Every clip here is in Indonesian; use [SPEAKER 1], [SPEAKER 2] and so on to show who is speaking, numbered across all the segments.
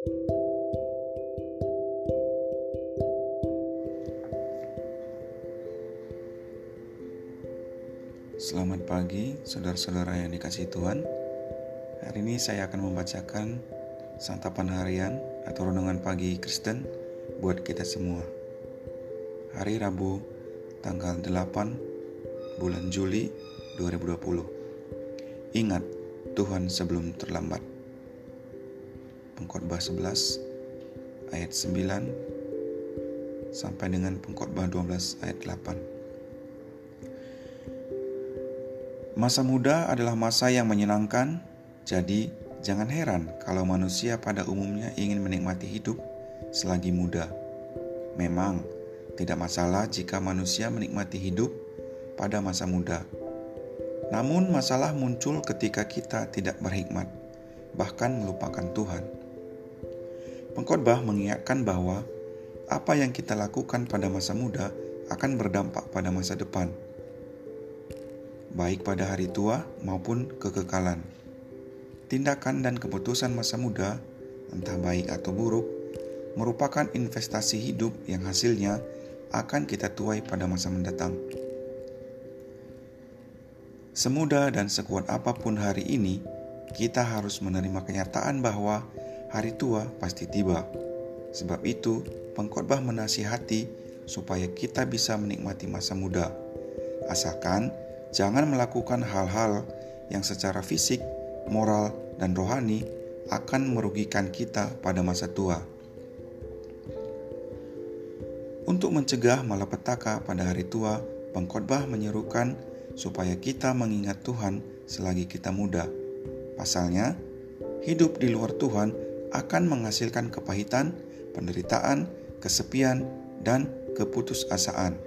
[SPEAKER 1] Selamat pagi, saudara-saudara yang dikasih Tuhan. Hari ini saya akan membacakan santapan harian atau renungan pagi Kristen buat kita semua. Hari Rabu, tanggal 8 bulan Juli 2020. Ingat Tuhan sebelum terlambat. Pengkhotbah 11 ayat 9 sampai dengan Pengkhotbah 12 ayat 8. Masa muda adalah masa yang menyenangkan, jadi jangan heran kalau manusia pada umumnya ingin menikmati hidup selagi muda. Memang tidak masalah jika manusia menikmati hidup pada masa muda. Namun, masalah muncul ketika kita tidak berhikmat, bahkan melupakan Tuhan. Pengkhotbah mengingatkan bahwa apa yang kita lakukan pada masa muda akan berdampak pada masa depan baik pada hari tua maupun kekekalan. Tindakan dan keputusan masa muda, entah baik atau buruk, merupakan investasi hidup yang hasilnya akan kita tuai pada masa mendatang. Semudah dan sekuat apa pun hari ini, kita harus menerima kenyataan bahwa hari tua pasti tiba. Sebab itu, pengkhotbah menasihati supaya kita bisa menikmati masa muda. Asalkan jangan melakukan hal-hal yang secara fisik, moral, dan rohani akan merugikan kita pada masa tua. Untuk mencegah malapetaka pada hari tua, pengkhotbah menyerukan supaya kita mengingat Tuhan selagi kita muda. Pasalnya, hidup di luar Tuhan akan menghasilkan kepahitan, penderitaan, kesepian, dan keputusasaan.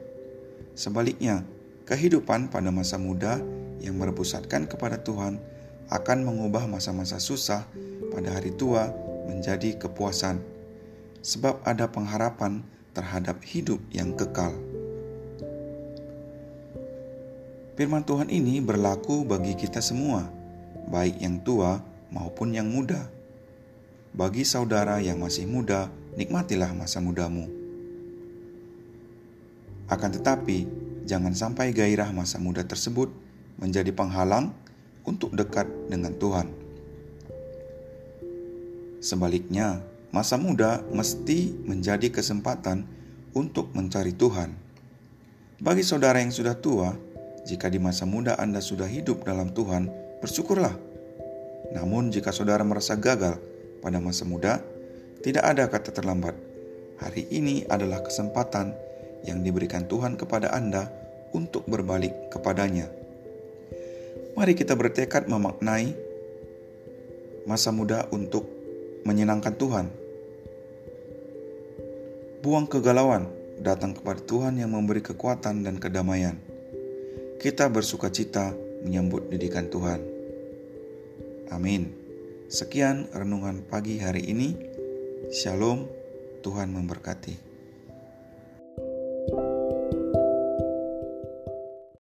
[SPEAKER 1] Sebaliknya, Kehidupan pada masa muda yang berpusatkan kepada Tuhan akan mengubah masa-masa susah pada hari tua menjadi kepuasan, sebab ada pengharapan terhadap hidup yang kekal. Firman Tuhan ini berlaku bagi kita semua, baik yang tua maupun yang muda. Bagi saudara yang masih muda, nikmatilah masa mudamu. Akan tetapi, jangan sampai gairah masa muda tersebut menjadi penghalang untuk dekat dengan Tuhan. Sebaliknya, masa muda mesti menjadi kesempatan untuk mencari Tuhan. Bagi saudara yang sudah tua, jika di masa muda Anda sudah hidup dalam Tuhan, bersyukurlah. Namun, jika saudara merasa gagal pada masa muda, tidak ada kata terlambat. Hari ini adalah kesempatan yang diberikan Tuhan kepada Anda untuk berbalik kepadanya. Mari kita bertekad memaknai masa muda untuk menyenangkan Tuhan. Buang kegalauan, datang kepada Tuhan yang memberi kekuatan dan kedamaian. Kita bersuka cita menyambut didikan Tuhan. Amin. Sekian renungan pagi hari ini. Shalom, Tuhan memberkati.